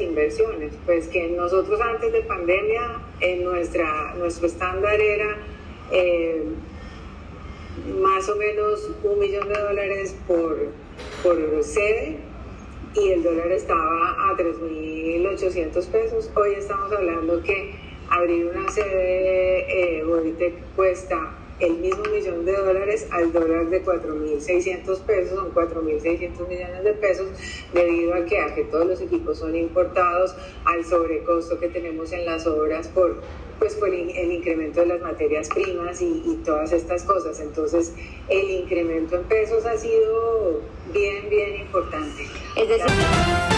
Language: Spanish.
inversiones. Pues que nosotros antes de pandemia, en nuestra, nuestro estándar era eh, más o menos un millón de dólares por, por sede y el dólar estaba a 3.800 pesos. Hoy estamos hablando que abrir una sede eh, cuesta el mismo millón de dólares al dólar de 4.600 pesos, son 4.600 millones de pesos, debido a que, todos los equipos son importados, al sobrecosto que tenemos en las obras por, pues por el incremento de las materias primas y, y todas estas cosas. Entonces, el incremento en pesos ha sido bien, bien importante. Es decir...